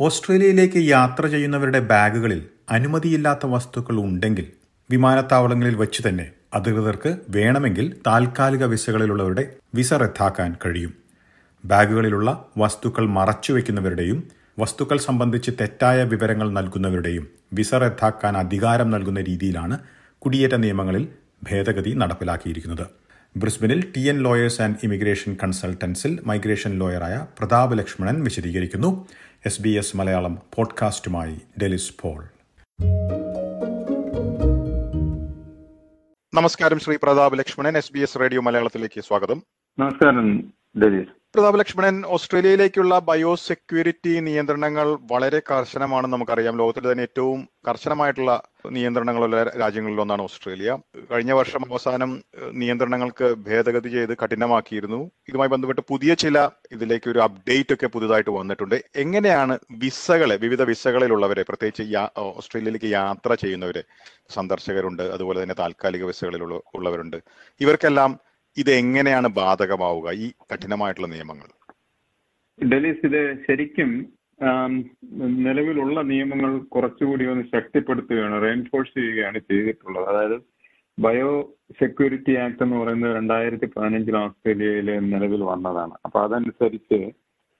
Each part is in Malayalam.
ഓസ്ട്രേലിയയിലേക്ക് യാത്ര ചെയ്യുന്നവരുടെ ബാഗുകളിൽ അനുമതിയില്ലാത്ത വസ്തുക്കൾ ഉണ്ടെങ്കിൽ വിമാനത്താവളങ്ങളിൽ വെച്ച് തന്നെ അധികൃതർക്ക് വേണമെങ്കിൽ താൽക്കാലിക വിസകളിലുള്ളവരുടെ വിസ റദ്ദാക്കാൻ കഴിയും. ബാഗുകളിലുള്ള വസ്തുക്കൾ മറച്ചുവെക്കുന്നവരുടെയും വസ്തുക്കൾ സംബന്ധിച്ച് തെറ്റായ വിവരങ്ങൾ നൽകുന്നവരുടെയും വിസ റദ്ദാക്കാൻ അധികാരം നൽകുന്ന രീതിയിലാണ് കുടിയേറ്റ നിയമങ്ങളിൽ ഭേദഗതി നടപ്പിലാക്കിയിരിക്കുന്നത്. ബ്രിസ്ബനിൽ T N lawyers and immigration കൺസൾട്ടൻസിൽ migration ലോയറായ പ്രതാപ് ലക്ഷ്മണൻ വിശദീകരിക്കുന്നു. എസ് ബി എസ് മലയാളം പോഡ്കാസ്റ്റുമായി ഡെലിസ് പോൾ. നമസ്കാരം Shri Prathap Lakshmanan S B S radio മലയാളത്തിലേക്ക് സ്വാഗതം. നമസ്കാരം. പ്രതാപ് ലക്ഷ്മണൻ ഓസ്ട്രേലിയയിലേക്കുള്ള ബയോസെക്യൂരിറ്റി നിയന്ത്രണങ്ങൾ വളരെ കർശനമാണെന്ന് നമുക്കറിയാം. ലോകത്തിൽ തന്നെ ഏറ്റവും കർശനമായിട്ടുള്ള നിയന്ത്രണങ്ങളുള്ള രാജ്യങ്ങളിൽ ഒന്നാണ് ഓസ്ട്രേലിയ. കഴിഞ്ഞ വർഷം അവസാനം നിയന്ത്രണങ്ങൾക്ക് ഭേദഗതി ചെയ്ത് കഠിനമാക്കിയിരുന്നു. ഇതുമായി ബന്ധപ്പെട്ട് പുതിയ ചില ഇതിലേക്ക് ഒരു അപ്ഡേറ്റ് ഒക്കെ പുതുതായിട്ട് വന്നിട്ടുണ്ട്. എങ്ങനെയാണ് വിസകളെ വിവിധ വിസകളിലുള്ളവരെ പ്രത്യേകിച്ച് ഓസ്ട്രേലിയയിലേക്ക് യാത്ര ചെയ്യുന്നവരെ സന്ദർശകരുണ്ട് അതുപോലെ തന്നെ താൽക്കാലിക വിസകളിലുള്ള ഉള്ളവരുണ്ട്. ഇവർക്കെല്ലാം ഇത് എങ്ങനെയാണ് ബാധകമാവുക? ഈ കഠിനമായിട്ടുള്ള നിയമങ്ങൾ. ഡെലീസ് ഇത് ശരിക്കും നിലവിലുള്ള നിയമങ്ങൾ കുറച്ചുകൂടി ഒന്ന് ശക്തിപ്പെടുത്തുകയാണ് റെയിൻഫോഴ്സ് ചെയ്യുകയാണ് ചെയ്തിട്ടുള്ളത്. അതായത് ബയോ സെക്യൂരിറ്റി ആക്ട് എന്ന് പറയുന്നത് രണ്ടായിരത്തി പതിനഞ്ചിൽ ഓസ്ട്രേലിയയിൽ നിലവിൽ വന്നതാണ്. അപ്പൊ അതനുസരിച്ച്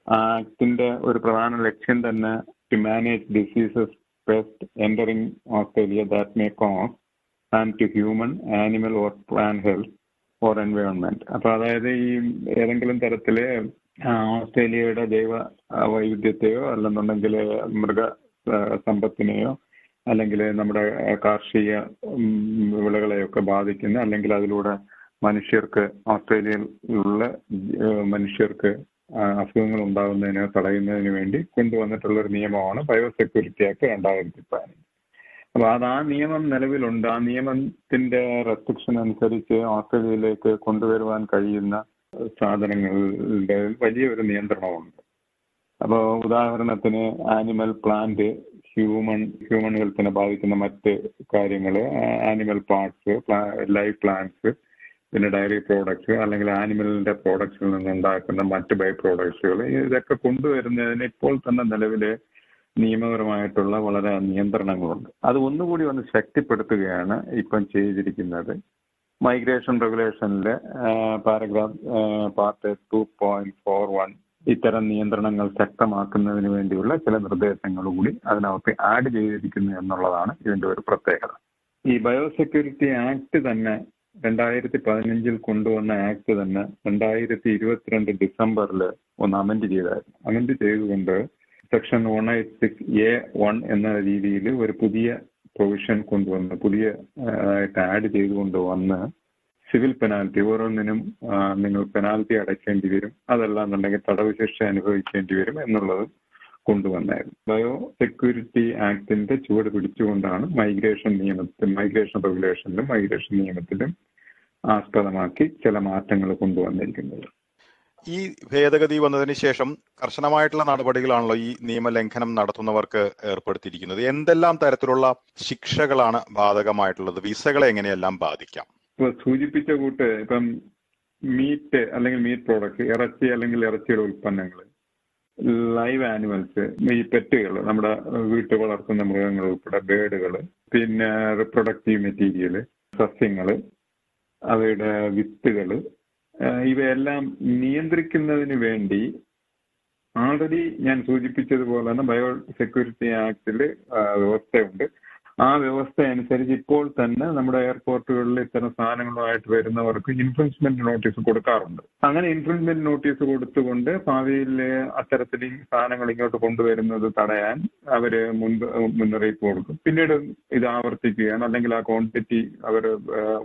ആക്ടിന്റെ ഒരു പ്രധാന ലക്ഷ്യം തന്നെ to manage diseases pest entering Australia that may cause and to human animal or plant health for environment അപ്പൊ അതായത് ഈ ഏതെങ്കിലും തരത്തിൽ ഓസ്ട്രേലിയയുടെ ജൈവ വൈവിധ്യത്തെയോ അല്ലെന്നുണ്ടെങ്കിൽ മൃഗ സമ്പത്തിനെയോ അല്ലെങ്കിൽ നമ്മുടെ കാർഷിക വിളകളെയൊക്കെ ബാധിക്കുന്ന അല്ലെങ്കിൽ അതിലൂടെ മനുഷ്യർക്ക് ഓസ്ട്രേലിയയിലുള്ള മനുഷ്യർക്ക് അസുഖങ്ങൾ ഉണ്ടാകുന്നതിനോ തടയുന്നതിന് വേണ്ടി കൊണ്ടുവന്നിട്ടുള്ള ഒരു നിയമമാണ് ബയോസെക്യൂരിറ്റി ആക്ട് രണ്ടായിരത്തി പതിനഞ്ച്. അപ്പൊ അത് ആ നിയമം നിലവിലുണ്ട്. ആ നിയമത്തിന്റെ റെസ്ട്രിക്ഷൻ അനുസരിച്ച് ഓസ്ട്രേലിയയിലേക്ക് കൊണ്ടുവരുവാൻ കഴിയുന്ന സാധനങ്ങളുടെ വലിയൊരു നിയന്ത്രണമുണ്ട്. അപ്പോൾ ഉദാഹരണത്തിന് ആനിമൽ പ്ലാന്റ് ഹ്യൂമൺ ഹ്യൂമൺ ഹെൽത്തിനെ ബാധിക്കുന്ന മറ്റ് കാര്യങ്ങൾ ആനിമൽ പാർട്സ് ലൈവ് പ്ലാന്റ്സ് പിന്നെ ഡയറി പ്രോഡക്ട്സ് അല്ലെങ്കിൽ ആനിമലിന്റെ പ്രോഡക്ട്സിൽ നിന്നുണ്ടാക്കുന്ന മറ്റ് ബൈ പ്രോഡക്ട്സുകൾ ഇതൊക്കെ കൊണ്ടുവരുന്നതിന് ഇപ്പോൾ തന്നെ നിലവിലെ നിയമപരമായിട്ടുള്ള വളരെ നിയന്ത്രണങ്ങളുണ്ട്. അത് ഒന്നുകൂടി ഒന്ന് ശക്തിപ്പെടുത്തുകയാണ് ഇപ്പം ചെയ്തിരിക്കുന്നത്. Migration റെഗുലേഷനിലെ paragraph part two point four one ഇത്തരം നിയന്ത്രണങ്ങൾ ശക്തമാക്കുന്നതിന് വേണ്ടിയുള്ള ചില നിർദ്ദേശങ്ങൾ കൂടി അതിനകത്ത് ആഡ് ചെയ്തിരിക്കുന്നു എന്നുള്ളതാണ് ഇതിന്റെ ഒരു പ്രത്യേകത. ഈ ബയോസെക്യൂരിറ്റി ആക്ട് തന്നെ രണ്ടായിരത്തി പതിനഞ്ചിൽ കൊണ്ടുവന്ന ആക്ട് തന്നെ രണ്ടായിരത്തി ഇരുപത്തിരണ്ട് ഡിസംബറിൽ ഒന്ന് അമെന്റ് ചെയ്തായിരുന്നു. അമെന്റ് ചെയ്തുകൊണ്ട് section one eight six A one എന്ന രീതിയിൽ ഒരു പുതിയ പ്രൊവിഷൻ കൊണ്ടുവന്ന് പുതിയ ആയിട്ട് ആഡ് ചെയ്തുകൊണ്ട് വന്ന് സിവിൽ പെനാൽറ്റി ഓരോന്നിനും നിങ്ങൾ പെനാൽറ്റി അടയ്ക്കേണ്ടി വരും അതല്ലാന്നുണ്ടെങ്കിൽ തടവ് ശിക്ഷ അനുഭവിക്കേണ്ടി വരും എന്നുള്ളത് കൊണ്ടുവന്നായിരുന്നു. ബയോ സെക്യൂരിറ്റി ആക്ടിന്റെ ചുവട് പിടിച്ചുകൊണ്ടാണ് മൈഗ്രേഷൻ നിയമത്തിൽ മൈഗ്രേഷൻ റെഗുലേഷനിലും മൈഗ്രേഷൻ നിയമത്തിലും ആസ്പദമാക്കി ചില മാറ്റങ്ങൾ കൊണ്ടുവന്നിരിക്കുന്നത്. ഈ ഭേദഗതി വന്നതിന് ശേഷം കർശനമായിട്ടുള്ള നടപടികളാണല്ലോ ഈ നിയമലംഘനം നടത്തുന്നവർക്ക് ഏർപ്പെടുത്തിയിരിക്കുന്നത്. എന്തെല്ലാം തരത്തിലുള്ള ശിക്ഷകളാണ് ബാധകമായിട്ടുള്ളത്? വിസകളെ എങ്ങനെയെല്ലാം ബാധിക്കാം? സൂചിപ്പിച്ച കൂട്ട് ഇപ്പം മീറ്റ് അല്ലെങ്കിൽ മീറ്റ് പ്രോഡക്റ്റ് ഇറച്ചി അല്ലെങ്കിൽ ഇറച്ചിയുടെ ഉൽപ്പന്നങ്ങൾ ലൈവ് ആനിമൽസ് ഈ പെറ്റുകൾ നമ്മുടെ വീട്ടിൽ വളർത്തുന്ന മൃഗങ്ങൾ ഉൾപ്പെടെ ബേഡുകൾ പിന്നെ റിപ്രൊഡക്റ്റീവ് മെറ്റീരിയൽ സസ്യങ്ങൾ അവയുടെ വിത്തുകൾ ഇവയെല്ലാം നിയന്ത്രിക്കുന്നതിന് വേണ്ടി ആൾറെഡി ഞാൻ സൂചിപ്പിച്ചതുപോലെ തന്നെ ബയോ സെക്യൂരിറ്റി ആക്ടിൽ വ്യവസ്ഥയുണ്ട്. ആ വ്യവസ്ഥ അനുസരിച്ച് ഇപ്പോൾ തന്നെ നമ്മുടെ എയർപോർട്ടുകളിൽ ഇത്തരം സാധനങ്ങളുമായിട്ട് വരുന്നവർക്ക് ഇൻഫ്രിഞ്ച്മെന്റ് നോട്ടീസ് കൊടുക്കാറുണ്ട്. അങ്ങനെ ഇൻഫ്രിഞ്ച്മെന്റ് നോട്ടീസ് കൊടുത്തുകൊണ്ട് ഭാവിയിൽ അത്തരത്തിൽ സാധനങ്ങൾ ഇങ്ങോട്ട് കൊണ്ടുവരുന്നത് തടയാൻ അവർ മുൻപ് മുന്നറിയിപ്പ് കൊടുക്കും. പിന്നീട് ഇത് ആവർത്തിക്കുകയാണ്. അല്ലെങ്കിൽ ആ ക്വാണ്ടിറ്റി അവർ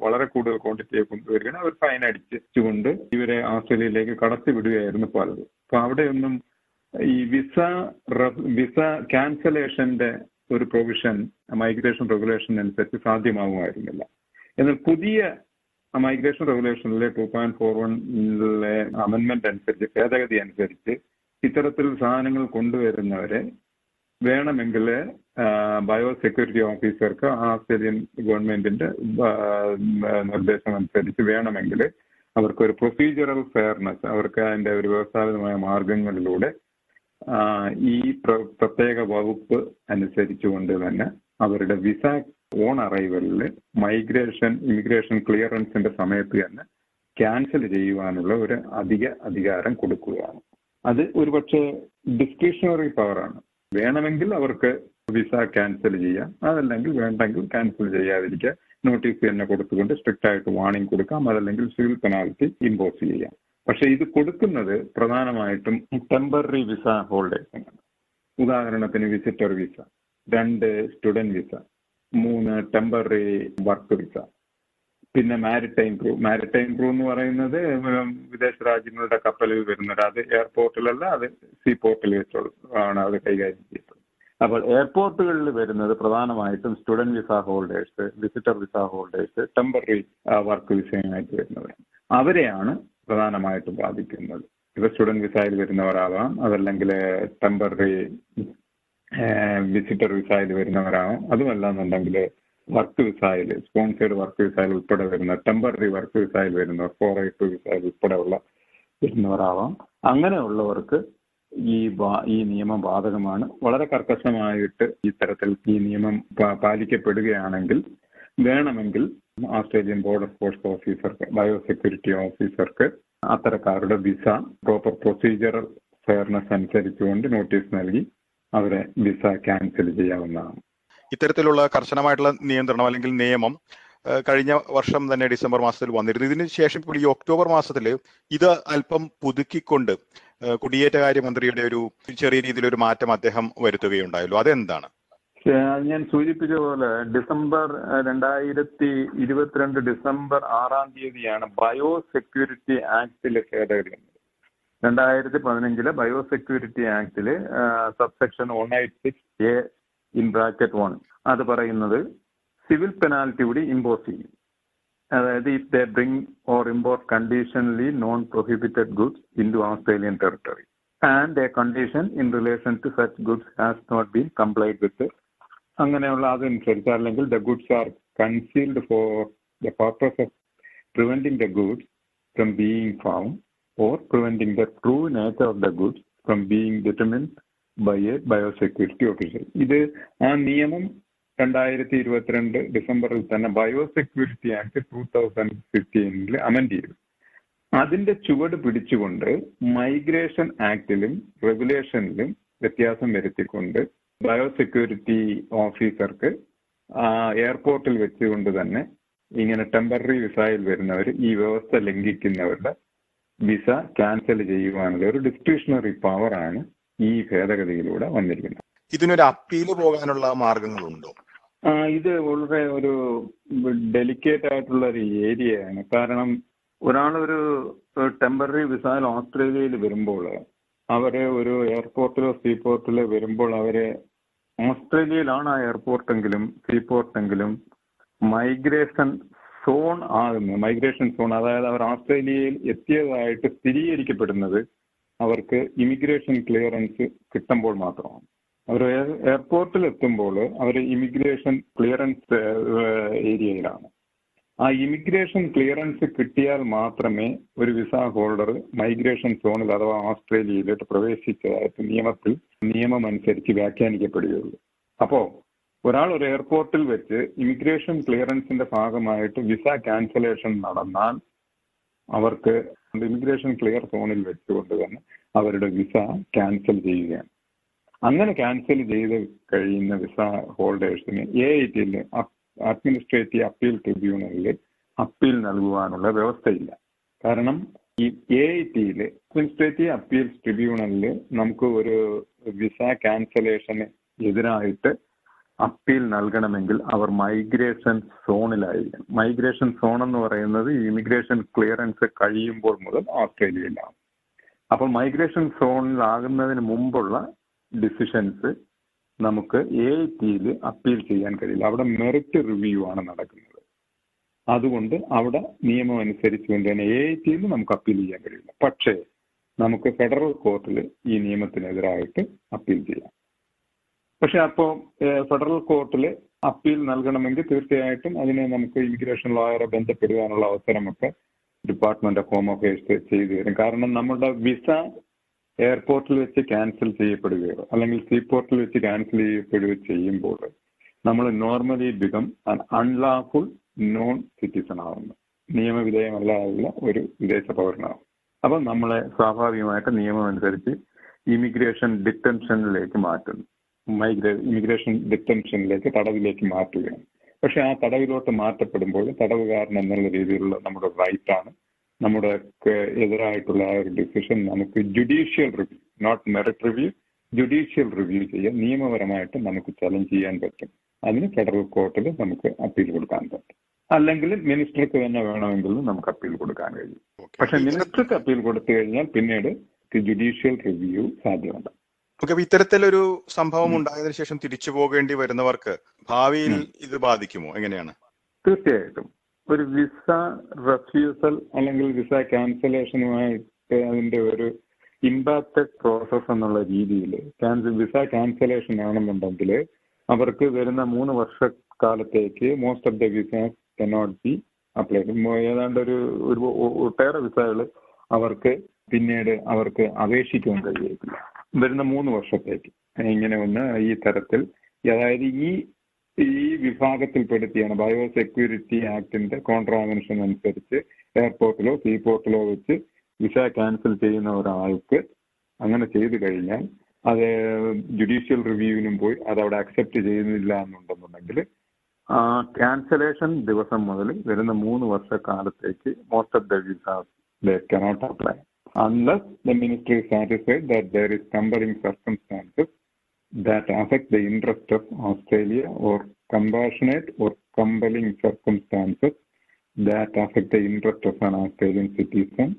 വളരെ കൂടുതൽ ക്വാണ്ടിറ്റിയെ കൊണ്ടുവരികയാണ്. അവർ ഫൈൻ അടിച്ചുകൊണ്ട് ഇവരെ ഓസ്ട്രേലിയയിലേക്ക് കടത്തിവിടുകയായിരുന്നു പലത്. അപ്പൊ അവിടെയൊന്നും ഈ വിസ വിസ ക്യാൻസലേഷന്റെ ഒരു പ്രൊവിഷൻ മൈഗ്രേഷൻ റെഗുലേഷൻ അനുസരിച്ച് സാധ്യമാകുമായിരുന്നില്ല എന്നാൽ പുതിയ മൈഗ്രേഷൻ റെഗുലേഷനിലെ ടു പോയിന്റ് ഫോർ വണ്ണിലെ അമെന്മെന്റ് അനുസരിച്ച് ഭേദഗതി അനുസരിച്ച് ഇത്തരത്തിൽ സാധനങ്ങൾ കൊണ്ടുവരുന്നവരെ വേണമെങ്കിൽ ബയോ സെക്യൂരിറ്റി ഓഫീസർക്ക് ആസ്ട്രേലിയൻ ഗവൺമെന്റിന്റെ നിർദ്ദേശം അനുസരിച്ച് വേണമെങ്കിൽ അവർക്ക് ഒരു പ്രൊസീജിയറൽ ഫെയർനെസ് അവർക്ക് അതിന്റെ ഒരു വ്യവസ്ഥാപിതമായ മാർഗങ്ങളിലൂടെ ഈ പ്ര- പ്രത്യേക വകുപ്പ് അനുസരിച്ചുകൊണ്ട് തന്നെ അവരുടെ വിസ ഓൺ അറൈവലിൽ മൈഗ്രേഷൻ ഇമിഗ്രേഷൻ ക്ലിയറൻസിന്റെ സമയത്ത് തന്നെ ക്യാൻസൽ ചെയ്യുവാനുള്ള ഒരു അധിക അധികാരം കൊടുക്കുകയാണ്. അത് ഒരുപക്ഷെ ഡിസ്ക്രിഷണറി പവറാണ്. വേണമെങ്കിൽ അവർക്ക് വിസ ക്യാൻസൽ ചെയ്യാം. അതല്ലെങ്കിൽ വേണ്ടെങ്കിൽ ക്യാൻസൽ ചെയ്യാതിരിക്കുക. നോട്ടീസ് തന്നെ കൊടുത്തുകൊണ്ട് സ്ട്രിക്റ്റ് ആയിട്ട് വാണിംഗ് കൊടുക്കാം. അതല്ലെങ്കിൽ സിവിൽ പെനാൽറ്റി ഇമ്പോസ് ചെയ്യാം. പക്ഷെ ഇത് കൊടുക്കുന്നത് പ്രധാനമായിട്ടും ടെമ്പററി വിസ ഹോൾഡേഴ്സിനാണ് ഉദാഹരണത്തിന് വിസിറ്റർ വിസ രണ്ട് സ്റ്റുഡന്റ് വിസ മൂന്ന് ടെമ്പററി വർക്ക് വിസ പിന്നെ മാരിടൈം ക്രൂ മാരിടൈം ക്രൂ എന്ന് പറയുന്നത് വിദേശ രാജ്യങ്ങളുടെ കപ്പലിൽ വരുന്നത് അത് എയർപോർട്ടിലല്ല അത് സീ പോർട്ടിൽ വെച്ചുള്ള ആണ് അത് കൈകാര്യം ചെയ്യുന്നത്. അപ്പോൾ എയർപോർട്ടുകളിൽ വരുന്നത് പ്രധാനമായിട്ടും student visa holders visitor visa holders temporary work വിസയുമായിട്ട് വരുന്നവരാണ്. അവരെയാണ് പ്രധാനമായിട്ടും ബാധിക്കുന്നത്. ഇപ്പൊ സ്റ്റുഡന്റ് വിസയിൽ വരുന്നവരാവാം അതല്ലെങ്കിൽ ടെമ്പററി വിസിറ്റർ വിസയിൽ വരുന്നവരാവാം അതുമല്ല എന്നുണ്ടെങ്കിൽ വർക്ക് വിസയിൽ സ്പോൺസേഡ് വർക്ക് വിസയിൽ ഉൾപ്പെടെ വരുന്ന ടെമ്പററി വർക്ക് വിസയിൽ വരുന്നവർ ഫോർ എയ്റ്റ് ടു വിസയിൽ ഉൾപ്പെടെയുള്ള വരുന്നവരാവാം അങ്ങനെയുള്ളവർക്ക് ഈ ഈ നിയമം ബാധകമാണ്. വളരെ കർക്കശമായിട്ട് ഇത്തരത്തിൽ ഈ നിയമം പാലിക്കപ്പെടുകയാണെങ്കിൽ വേണമെങ്കിൽ ഓസ്ട്രേലിയൻ ബോർഡർ ഫോഴ്സ് ഓഫീസർക്ക് ബയോസെക്യൂരിറ്റി ഓഫീസർക്ക് അത്തരക്കാരുടെ വിസ പ്രോപ്പർ പ്രൊസീജിയറൽ ഫെയർനെസ് അനുസരിച്ചുകൊണ്ട് നോട്ടീസ് നൽകി അവരെ വിസ ക്യാൻസൽ ചെയ്യാവുന്നതാണ്. ഇത്തരത്തിലുള്ള കർശനമായിട്ടുള്ള നിയന്ത്രണം അല്ലെങ്കിൽ നിയമം കഴിഞ്ഞ വർഷം തന്നെ ഡിസംബർ മാസത്തിൽ വന്നിരുന്നു. ഇതിന് ശേഷം ഇപ്പോൾ ഈ ഒക്ടോബർ മാസത്തിൽ ഇത് അല്പം പുതുക്കിക്കൊണ്ട് കുടിയേറ്റകാര്യ മന്ത്രിയുടെ ഒരു ചെറിയ രീതിയിലൊരു മാറ്റം അദ്ദേഹം വരുത്തുകയുണ്ടായല്ലോ. അതെന്താണ്? ഞാൻ സൂചിപ്പിച്ച പോലെ ഡിസംബർ രണ്ടായിരത്തി ഇരുപത്തിരണ്ട് ഡിസംബർ ആറാം തീയതിയാണ് ബയോ സെക്യൂരിറ്റി ആക്ടിലെ ഭേദഗതി വന്നത്. രണ്ടായിരത്തി പതിനഞ്ചിലെ bio security ആക്ടിൽ subsection one eight six A in bracket one. അത് പറയുന്നത് സിവിൽ പെനാൽറ്റി കൂടി ഇമ്പോസ് ചെയ്യും. അതായത് if the bring or import conditionally non prohibited goods into Australian territory. And a condition in relation to such goods has not been complied with അങ്ങനെയുള്ള അതനുസരിച്ച് അല്ലെങ്കിൽ the goods are concealed for the purpose of preventing the goods from being found or preventing the true nature of the goods from being determined by a biosecurity officer ഇത് ആ നിയമം രണ്ടായിരത്തി ഇരുപത്തിരണ്ട് ഡിസംബറിൽ തന്നെ ബയോസെക്യൂരിറ്റി ആക്ട് ടൂ തൗസൻഡ് ഫിഫ്റ്റീനിൽ അമെൻഡ് ചെയ്തു. അതിന്റെ ചുവട് പിടിച്ചുകൊണ്ട് മൈഗ്രേഷൻ ആക്ടിലും റെഗുലേഷനിലും വ്യത്യാസം വരുത്തിക്കൊണ്ട് ബയോസെക്യൂരിറ്റി ഓഫീസർക്ക് എയർപോർട്ടിൽ വെച്ചുകൊണ്ട് തന്നെ ഇങ്ങനെ ടെമ്പററി വിസയിൽ വരുന്നവർ ഈ വ്യവസ്ഥ ലംഘിക്കുന്നവരുടെ വിസ ക്യാൻസൽ ചെയ്യുവാനുള്ള ഒരു ഡിസ്ക്രിഷണറി പവറാണ് ഈ ഭേദഗതിയിലൂടെ വന്നിരിക്കുന്നത്. ഇതിനൊരു അപ്പീൽ പോകാനുള്ള മാർഗങ്ങളുണ്ടോ? ഇത് വളരെ ഒരു ഡെലിക്കേറ്റ് ആയിട്ടുള്ള ഒരു ഏരിയയാണ്. കാരണം ഒരാൾ ഒരു ടെമ്പററി വിസയിൽ ഓസ്ട്രേലിയയിൽ വരുമ്പോൾ അവരെ ഒരു എയർപോർട്ടിലോ സീപോർട്ടിലോ വരുമ്പോൾ അവർ ഓസ്ട്രേലിയയിലാണ് ആ എയർപോർട്ടെങ്കിലും സീപോർട്ടെങ്കിലും മൈഗ്രേഷൻ സോൺ ആകുന്നു മൈഗ്രേഷൻ സോൺ. അതായത് അവർ ഓസ്ട്രേലിയയിൽ എത്തിയതായിട്ട് സ്ഥിരീകരിക്കപ്പെടുന്നത് അവർക്ക് ഇമിഗ്രേഷൻ ക്ലിയറൻസ് കിട്ടുമ്പോൾ മാത്രമാണ്. അവർ എയർപോർട്ടിൽ എത്തുമ്പോൾ അവർ ഇമിഗ്രേഷൻ ക്ലിയറൻസ് ഏരിയയിലാണ്. ആ ഇമിഗ്രേഷൻ ക്ലിയറൻസ് കിട്ടിയാൽ മാത്രമേ ഒരു വിസ ഹോൾഡർ മൈഗ്രേഷൻ സോണിൽ അഥവാ ഓസ്ട്രേലിയയിലോട്ട് പ്രവേശിച്ചതായിട്ട് നിയമത്തിൽ നിയമം അനുസരിച്ച് വ്യാഖ്യാനിക്കപ്പെടുകയുള്ളൂ. അപ്പോ ഒരാൾ ഒരു എയർപോർട്ടിൽ വെച്ച് ഇമിഗ്രേഷൻ ക്ലിയറൻസിന്റെ ഭാഗമായിട്ട് വിസ ക്യാൻസലേഷൻ നടന്നാൽ അവർക്ക് ഇമിഗ്രേഷൻ ക്ലിയർ സോണിൽ വെച്ചുകൊണ്ട് തന്നെ അവരുടെ വിസ ക്യാൻസൽ ചെയ്യുകയാണ്. അങ്ങനെ ക്യാൻസൽ ചെയ്ത് കഴിയുന്ന വിസ ഹോൾഡേഴ്സിന് എ ഐ ടിയിൽ അഡ്മിനിസ്ട്രേറ്റീവ് അപ്പീൽ ട്രിബ്യൂണലിൽ അപ്പീൽ നൽകുവാനുള്ള വ്യവസ്ഥയില്ല. കാരണം ഈ എ ഐ ടിയിൽ അഡ്മിനിസ്ട്രേറ്റീവ് അപ്പീൽസ് ട്രിബ്യൂണലിൽ നമുക്ക് ഒരു വിസ ക്യാൻസലേഷന് എതിരായിട്ട് അപ്പീൽ നൽകണമെങ്കിൽ അവർ മൈഗ്രേഷൻ സോണിലായിരിക്കണം മൈഗ്രേഷൻ സോൺ എന്ന് പറയുന്നത് ഇമിഗ്രേഷൻ ക്ലിയറൻസ് കഴിയുമ്പോൾ മുതൽ ഓസ്ട്രേലിയയിലാണ് അപ്പോൾ മൈഗ്രേഷൻ സോണിലാകുന്നതിന് മുമ്പുള്ള ഡിസിഷൻസ് നമുക്ക് എ ഐ അപ്പീൽ ചെയ്യാൻ കഴിയില്ല. അവിടെ മെറിറ്റ് റിവ്യൂ ആണ് നടക്കുന്നത്. അതുകൊണ്ട് അവിടെ നിയമം അനുസരിച്ചുകൊണ്ട് തന്നെ എ ഐ നമുക്ക് അപ്പീൽ ചെയ്യാൻ കഴിയില്ല പക്ഷേ നമുക്ക് ഫെഡറൽ കോർട്ടിൽ ഈ നിയമത്തിനെതിരായിട്ട് അപ്പീൽ ചെയ്യാം. പക്ഷെ അപ്പോൾ ഫെഡറൽ കോർട്ടിൽ അപ്പീൽ നൽകണമെങ്കിൽ തീർച്ചയായിട്ടും അതിനെ നമുക്ക് ഇമിഗ്രേഷൻ ലോയറെ ബന്ധപ്പെടുവാനുള്ള അവസരമൊക്കെ ഡിപ്പാർട്ട്മെന്റ് ഓഫ് ഹോം അഫയേഴ്സ് ചെയ്തു തരും. കാരണം നമ്മുടെ വിസ എയർപോർട്ടിൽ വെച്ച് ക്യാൻസൽ ചെയ്യപ്പെടുകയോ അല്ലെങ്കിൽ സീപോർട്ടിൽ വെച്ച് ക്യാൻസൽ ചെയ്യപ്പെടുകയോ ചെയ്യുമ്പോൾ നമ്മൾ normally become un unlawful non citizen ആവുന്നു. നിയമവിധേയമല്ലാതുള്ള ഒരു വിദേശ പൗരനാവും അപ്പം നമ്മളെ സ്വാഭാവികമായിട്ട് നിയമം അനുസരിച്ച് ഇമിഗ്രേഷൻ ഡിറ്റൻഷനിലേക്ക് മാറ്റുന്നു. മൈഗ്രേ ഇമിഗ്രേഷൻ ഡിറ്റൻഷനിലേക്ക് തടവിലേക്ക് മാറ്റുകയാണ്. പക്ഷെ ആ തടവിലോട്ട് മാറ്റപ്പെടുമ്പോൾ തടവുകാരൻ എന്നുള്ള രീതിയിലുള്ള നമ്മുടെ റൈറ്റ് ആണ് നമ്മുടെ എതിരായിട്ടുള്ള ആ ഒരു ഡിസിഷൻ നമുക്ക് judicial review not merit review judicial review ചെയ്യാൻ നിയമപരമായിട്ട് നമുക്ക് ചലഞ്ച് ചെയ്യാൻ പറ്റും. അതിന് ഫെഡറൽ കോർട്ടിൽ നമുക്ക് അപ്പീൽ കൊടുക്കാൻ പറ്റും. അല്ലെങ്കിൽ മിനിസ്റ്റർക്ക് തന്നെ വേണമെങ്കിൽ നമുക്ക് അപ്പീൽ കൊടുക്കാൻ കഴിയും. പക്ഷെ മിനിസ്റ്റർക്ക് അപ്പീൽ കൊടുത്തു കഴിഞ്ഞാൽ പിന്നീട് ജുഡീഷ്യൽ റിവ്യൂ സാധ്യമല്ല. അപ്പൊ ഇത്തരത്തിലൊരു സംഭവം ഉണ്ടായതിനു ശേഷം തിരിച്ചു പോകേണ്ടി വരുന്നവർക്ക് ഭാവിയിൽ ഇത് ബാധിക്കുമോ? എങ്ങനെയാണ്? തീർച്ചയായിട്ടും. ഒരു വിസ റെഫ്യൂസൽ അല്ലെങ്കിൽ വിസ ക്യാൻസലേഷനുമായിട്ട് അതിന്റെ ഒരു ഇമ്പാക്റ്റഡ് പ്രോസസ് എന്നുള്ള രീതിയിൽ ക്യാൻസൽ വിസ ക്യാൻസലേഷൻ ആണെന്നുണ്ടെങ്കിൽ അവർക്ക് വരുന്ന മൂന്ന് വർഷക്കാലത്തേക്ക് most of the visa cannot be apply ഏതാണ്ട് ഒരു ഒരു ഒട്ടേറെ വിസകൾ അവർക്ക് പിന്നീട് അവർക്ക് അപേക്ഷിക്കാൻ കഴിയത്തില്ല വരുന്ന മൂന്ന് വർഷത്തേക്ക്. ഇങ്ങനെ ഒന്ന് ഈ തരത്തിൽ അതായത് ഈ ഈ വിഭാഗത്തിൽപ്പെടുത്തിയാണ് ബയോ സെക്യൂരിറ്റി ആക്ടിന്റെ കോൺട്രാവൻഷൻ അനുസരിച്ച് എയർപോർട്ടിലോ സീപോർട്ടിലോ വെച്ച് വിസ ക്യാൻസൽ ചെയ്യുന്ന ഒരാൾക്ക് അങ്ങനെ ചെയ്തു കഴിഞ്ഞാൽ അത് ജുഡീഷ്യൽ റിവ്യൂവിനും പോയി അത് അവിടെ അക്സെപ്റ്റ് ചെയ്യുന്നില്ല എന്നുണ്ടെന്നുണ്ടെങ്കിൽ ആ ക്യാൻസലേഷൻ ദിവസം മുതൽ വരുന്ന മൂന്ന് വർഷക്കാലത്തേക്ക് most of the visas they cannot apply. Unless the ministry satisfied that there is compelling circumstances that affect the interest of Australia or compassionate or compelling circumstances that affect the interest of an Australian citizen,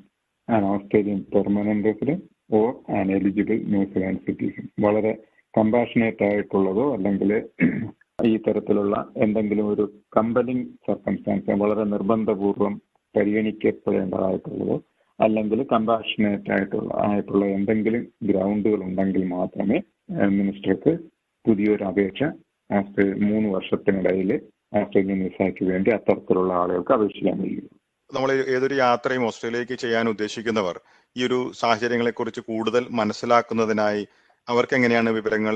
an Australian permanent resident, or an eligible New Zealand citizen. വളരെ കമ്പാഷനേറ്റ് ആയിട്ടുള്ളതോ അല്ലെങ്കിൽ ഈ തരത്തിലുള്ള എന്തെങ്കിലും ഒരു കമ്പലിംഗ് സർക്കംസ്റ്റാൻസ് വളരെ നിർബന്ധപൂർവം പരിഗണിക്കപ്പെടേണ്ടതായിട്ടുള്ളതോ അല്ലെങ്കിൽ കമ്പാഷനേറ്റ് ആയിട്ടുള്ള ആയിട്ടുള്ള എന്തെങ്കിലും ഗ്രൗണ്ടുകൾ ഉണ്ടെങ്കിൽ മാത്രമേ മിനിസ്റ്റർക്ക് പുതിയൊരു അപേക്ഷ മൂന്ന് വർഷത്തിനിടയിൽ ആസ്ട്രേലിയൻ വിസയ്ക്ക് വേണ്ടി അത്തരത്തിലുള്ള ആളുകൾക്ക് അപേക്ഷിക്കാൻ കഴിയും നമ്മൾ ഏതൊരു യാത്രയും ഓസ്ട്രേലിയക്ക് ചെയ്യാൻ ഉദ്ദേശിക്കുന്നവർ ഈ ഒരു സാഹചര്യങ്ങളെ കുറിച്ച് കൂടുതൽ മനസ്സിലാക്കുന്നതിനായി അവർക്ക് എങ്ങനെയാണ് വിവരങ്ങൾ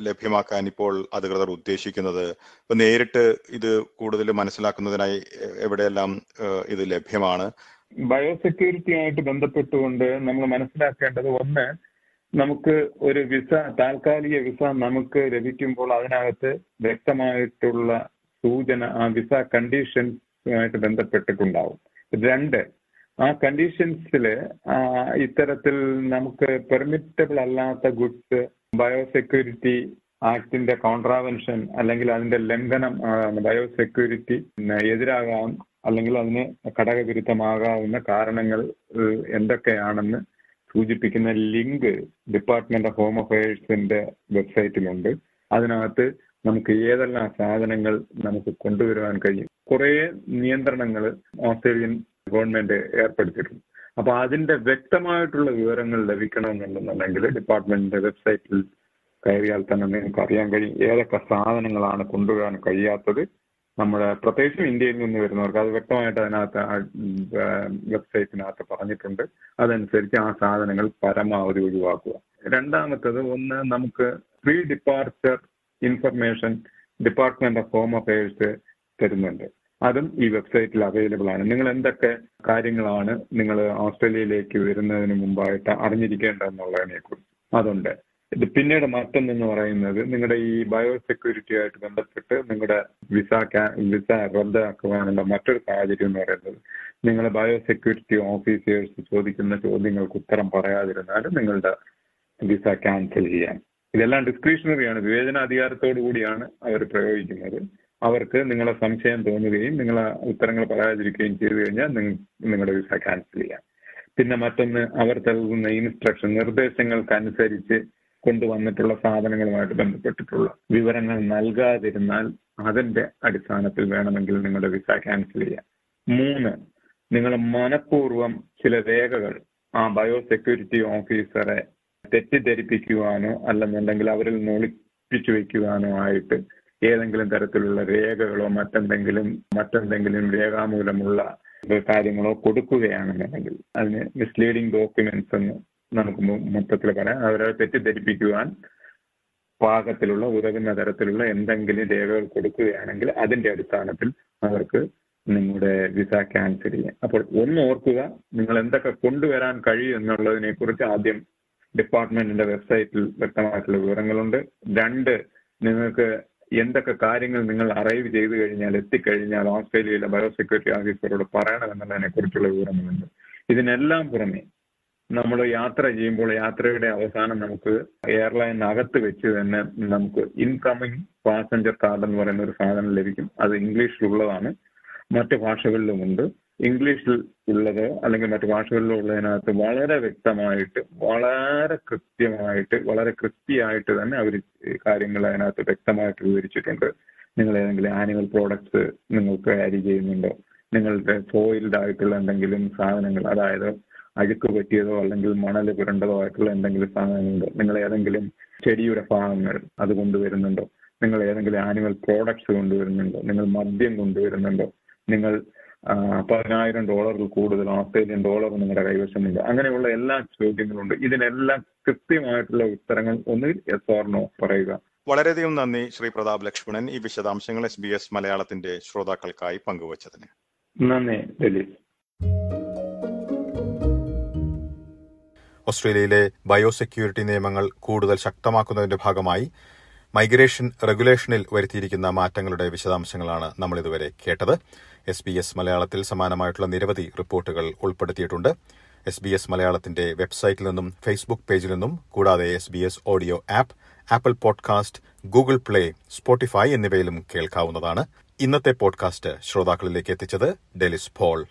ലഭ്യമാക്കാൻ ഇപ്പോൾ അധികൃതർ ഉദ്ദേശിക്കുന്നത്? ഇപ്പൊ നേരിട്ട് ഇത് കൂടുതൽ മനസ്സിലാക്കുന്നതിനായി എവിടെയെല്ലാം ഇത് ലഭ്യമാണ്? ബയോസെക്യൂരിറ്റിയായിട്ട് ബന്ധപ്പെട്ടുകൊണ്ട് നമ്മൾ മനസ്സിലാക്കേണ്ടത് ഒന്ന് നമുക്ക് ഒരു വിസ താൽക്കാലിക വിസ നമുക്ക് ലഭിക്കുമ്പോൾ അതിനകത്ത് വ്യക്തമായിട്ടുള്ള സൂചന ആ വിസ കണ്ടീഷൻസുമായിട്ട് ബന്ധപ്പെട്ടിട്ടുണ്ടാവും. രണ്ട് ആ കണ്ടീഷൻസിൽ ഇത്തരത്തിൽ നമുക്ക് പെർമിറ്റബിൾ അല്ലാത്ത ഗുഡ്സ് ബയോസെക്യൂരിറ്റി ആക്ടിന്റെ കോൺട്രാവൻഷൻ അല്ലെങ്കിൽ അതിന്റെ ലംഘനം ബയോസെക്യൂരിറ്റി എതിരാകാം അല്ലെങ്കിൽ അതിന് ഘടകവിരുദ്ധമാകാവുന്ന കാരണങ്ങൾ എന്തൊക്കെയാണെന്ന് സൂചിപ്പിക്കുന്ന ലിങ്ക് ഡിപ്പാർട്ട്മെന്റ് ഓഫ് ഹോം അഫയേഴ്സിന്റെ വെബ്സൈറ്റിലുണ്ട്. അതിനകത്ത് നമുക്ക് ഏതെല്ലാം സാധനങ്ങൾ നമുക്ക് കൊണ്ടുവരുവാൻ കഴിയും. കുറേ നിയന്ത്രണങ്ങൾ ഓസ്ട്രേലിയൻ ഗവൺമെന്റ് ഏർപ്പെടുത്തിയിട്ടുണ്ട്. അപ്പൊ അതിന്റെ വ്യക്തമായിട്ടുള്ള വിവരങ്ങൾ ലഭിക്കണമെന്നുണ്ടെന്നുണ്ടെങ്കിൽ ഡിപ്പാർട്ട്മെന്റിന്റെ വെബ്സൈറ്റിൽ കയറിയാൽ തന്നെ നിങ്ങൾക്ക് അറിയാൻ കഴിയും ഏതൊക്കെ സാധനങ്ങളാണ് കൊണ്ടുവരാൻ കഴിയാത്തത്. നമ്മുടെ പ്രത്യേകിച്ചും ഇന്ത്യയിൽ നിന്ന് വരുന്നവർക്ക് അത് വ്യക്തമായിട്ട് അതിനകത്ത് വെബ്സൈറ്റിനകത്ത് പറഞ്ഞിട്ടുണ്ട്. അതനുസരിച്ച് ആ സാധനങ്ങൾ പരമാവധി ഒഴിവാക്കുക. രണ്ടാമത്തത് ഒന്ന് നമുക്ക് pre departure information department of home affairs തരുന്നുണ്ട്. അതും ഈ വെബ്സൈറ്റിൽ അവൈലബിൾ ആണ്. നിങ്ങൾ എന്തൊക്കെ കാര്യങ്ങളാണ് നിങ്ങൾ ഓസ്ട്രേലിയയിലേക്ക് വരുന്നതിന് മുമ്പായിട്ട് അറിഞ്ഞിരിക്കേണ്ടതെന്നുള്ളതിനെ കുറിച്ച് അതുണ്ട്. ഇത് പിന്നീട് മറ്റൊന്നെന്ന് പറയുന്നത് നിങ്ങളുടെ ഈ ബയോ സെക്യൂരിറ്റി ആയിട്ട് ബന്ധപ്പെട്ട് നിങ്ങളുടെ വിസ വിസ റദ്ദാക്കുവാനുള്ള മറ്റൊരു സാഹചര്യം എന്ന് പറയുന്നത് നിങ്ങൾ ബയോ സെക്യൂരിറ്റി ഓഫീസേഴ്സ് ചോദിക്കുന്ന ചോദ്യങ്ങൾക്ക് ഉത്തരം പറയാതിരുന്നാലും നിങ്ങളുടെ വിസ ക്യാൻസൽ ചെയ്യാൻ. ഇതെല്ലാം ഡിസ്ക്രിഷണറി ആണ്. വിവേചന വിവേചനാധികാരത്തോടു കൂടിയാണ് അവർ പ്രയോഗിക്കുന്നത്. അവർക്ക് നിങ്ങളെ സംശയം തോന്നുകയും നിങ്ങളെ ഉത്തരങ്ങൾ പറയാതിരിക്കുകയും ചെയ്തു കഴിഞ്ഞാൽ നിങ്ങളുടെ വിസ ക്യാൻസൽ ചെയ്യാം. പിന്നെ മറ്റൊന്ന് അവർ നൽകുന്ന ഇൻസ്ട്രക്ഷൻ നിർദ്ദേശങ്ങൾക്കനുസരിച്ച് കൊണ്ടുവന്നിട്ടുള്ള സാധനങ്ങളുമായിട്ട് ബന്ധപ്പെട്ടിട്ടുള്ള വിവരങ്ങൾ നൽകാതിരുന്നാൽ അതിന്റെ അടിസ്ഥാനത്തിൽ വേണമെങ്കിൽ നിങ്ങളുടെ വിസ ക്യാൻസൽ ചെയ്യാം. മൂന്ന് നിങ്ങൾ മനഃപൂർവം ചില രേഖകൾ ആ ബയോ സെക്യൂരിറ്റി ഓഫീസറെ തെറ്റിദ്ധരിപ്പിക്കുവാനോ അല്ലെന്നുണ്ടെങ്കിൽ അവരിൽ നിന്ന് ഒളിപ്പിച്ചു വെക്കുവാനോ ആയിട്ട് ഏതെങ്കിലും തരത്തിലുള്ള രേഖകളോ മറ്റെന്തെങ്കിലും മറ്റെന്തെങ്കിലും രേഖാമൂലമുള്ള കാര്യങ്ങളോ കൊടുക്കുകയാണെന്നുണ്ടെങ്കിൽ അതിന് മിസ്ലീഡിംഗ് ഡോക്യുമെന്റ്സ് എന്ന് നമുക്ക് മൊത്തത്തിൽ പറയാം അവരെ തെറ്റിദ്ധരിപ്പിക്കുവാൻ പാകത്തിലുള്ള ഉതകുന്ന തരത്തിലുള്ള എന്തെങ്കിലും രേഖകൾ കൊടുക്കുകയാണെങ്കിൽ അതിന്റെ അടിസ്ഥാനത്തിൽ അവർക്ക് നിങ്ങളുടെ വിസ ക്യാൻസൽ ചെയ്യാം. അപ്പോൾ ഒന്ന് ഓർക്കുക നിങ്ങൾ എന്തൊക്കെ കൊണ്ടുവരാൻ കഴിയും എന്നുള്ളതിനെ കുറിച്ച് ആദ്യം ഡിപ്പാർട്ട്മെന്റിന്റെ വെബ്സൈറ്റിൽ വ്യക്തമായിട്ടുള്ള വിവരങ്ങളുണ്ട്. രണ്ട് നിങ്ങൾക്ക് എന്തൊക്കെ കാര്യങ്ങൾ നിങ്ങൾ അറൈവ് ചെയ്തു കഴിഞ്ഞാൽ എത്തിക്കഴിഞ്ഞാൽ ഓസ്ട്രേലിയയിലെ ബയോസെക്യൂരിറ്റി ഓഫീസറോട് പറയണമെന്നുള്ളതിനെ കുറിച്ചുള്ള വിവരങ്ങളുണ്ട്. ഇതിനെല്ലാം പുറമെ നമ്മൾ യാത്ര ചെയ്യുമ്പോൾ യാത്രയുടെ അവസാനം നമുക്ക് എയർലൈനകത്ത് വെച്ച് തന്നെ നമുക്ക് ഇൻകമ്മിങ് പാസഞ്ചർ കാർഡ് എന്ന് പറയുന്ന ഒരു സാധനം ലഭിക്കും. അത് ഇംഗ്ലീഷിലുള്ളതാണ്. മറ്റ് ഭാഷകളിലുമുണ്ട്. ഇംഗ്ലീഷിൽ ഉള്ളത് അല്ലെങ്കിൽ മറ്റു ഭാഷകളിലും ഉള്ളതിനകത്ത് വളരെ വ്യക്തമായിട്ട് വളരെ കൃത്യമായിട്ട് വളരെ കൃത്യമായിട്ട് തന്നെ അവർ കാര്യങ്ങൾ അതിനകത്ത് വ്യക്തമായിട്ട് വിവരിച്ചിട്ടുണ്ട്. നിങ്ങൾ ഏതെങ്കിലും ആനുവൽ പ്രോഡക്ട്സ് നിങ്ങൾക്ക് ക്യാരി ചെയ്യുന്നുണ്ടോ? നിങ്ങളുടെ സോയിൽഡ് ആയിട്ടുള്ള എന്തെങ്കിലും സാധനങ്ങൾ അതായത് അഴുക്ക് പറ്റിയതോ അല്ലെങ്കിൽ മണൽ പുരണ്ടതോ ആയിട്ടുള്ള എന്തെങ്കിലും സാധനങ്ങളുണ്ടോ? നിങ്ങൾ ഏതെങ്കിലും ചെടിയുടെ ഭാഗങ്ങൾ അത് കൊണ്ടുവരുന്നുണ്ടോ? നിങ്ങൾ ഏതെങ്കിലും ആനിമൽ പ്രോഡക്ട്സ് കൊണ്ടുവരുന്നുണ്ടോ? നിങ്ങൾ മദ്യം കൊണ്ടുവരുന്നുണ്ടോ? നിങ്ങൾ പതിനായിരം ഡോളറിൽ കൂടുതൽ ഓസ്ട്രേലിയൻ ഡോളർ നിങ്ങളുടെ കൈവശമുണ്ട്. അങ്ങനെയുള്ള എല്ലാ ചോദ്യങ്ങളുണ്ട്. ഇതിനെല്ലാം കൃത്യമായിട്ടുള്ള ഉത്തരങ്ങൾ ഒന്നുകിൽ എസ് ഓർണോ പറയുക. വളരെയധികം നന്ദി ശ്രീ പ്രതാപ് ലക്ഷ്മണൻ. ഈ വിശദാംശങ്ങൾ എസ് ബി എസ് മലയാളത്തിന്റെ ശ്രോതാക്കൾക്കായി പങ്കുവച്ചതിന്. നന്ദി ഡൽഹി ഓസ്ട്രേലിയയിലെ ബയോസെക്യൂരിറ്റി നിയമങ്ങൾ കൂടുതൽ ശക്തമാക്കുന്നതിന്റെ ഭാഗമായി മൈഗ്രേഷൻ റെഗുലേഷനിൽ വരുത്തിയിരിക്കുന്ന മാറ്റങ്ങളുടെ വിശദാംശങ്ങളാണ് നമ്മൾ ഇതുവരെ കേട്ടത്. എസ് ബി എസ് മലയാളത്തിൽ സമാനമായിട്ടുള്ള നിരവധി റിപ്പോർട്ടുകൾ ഉൾപ്പെടുത്തിയിട്ടുണ്ട്. എസ് ബി എസ് മലയാളത്തിന്റെ വെബ്സൈറ്റിൽ നിന്നും ഫേസ്ബുക്ക് പേജിൽ നിന്നും കൂടാതെ S B S audio app Apple podcast Google Play Spotify എന്നിവയിലും കേൾക്കാവുന്നതാണ്. ഇന്നത്തെ പോഡ്കാസ്റ്റ് ശ്രോതാക്കളിലേക്ക് എത്തിച്ചത് ഡെലിസ് പോൾ.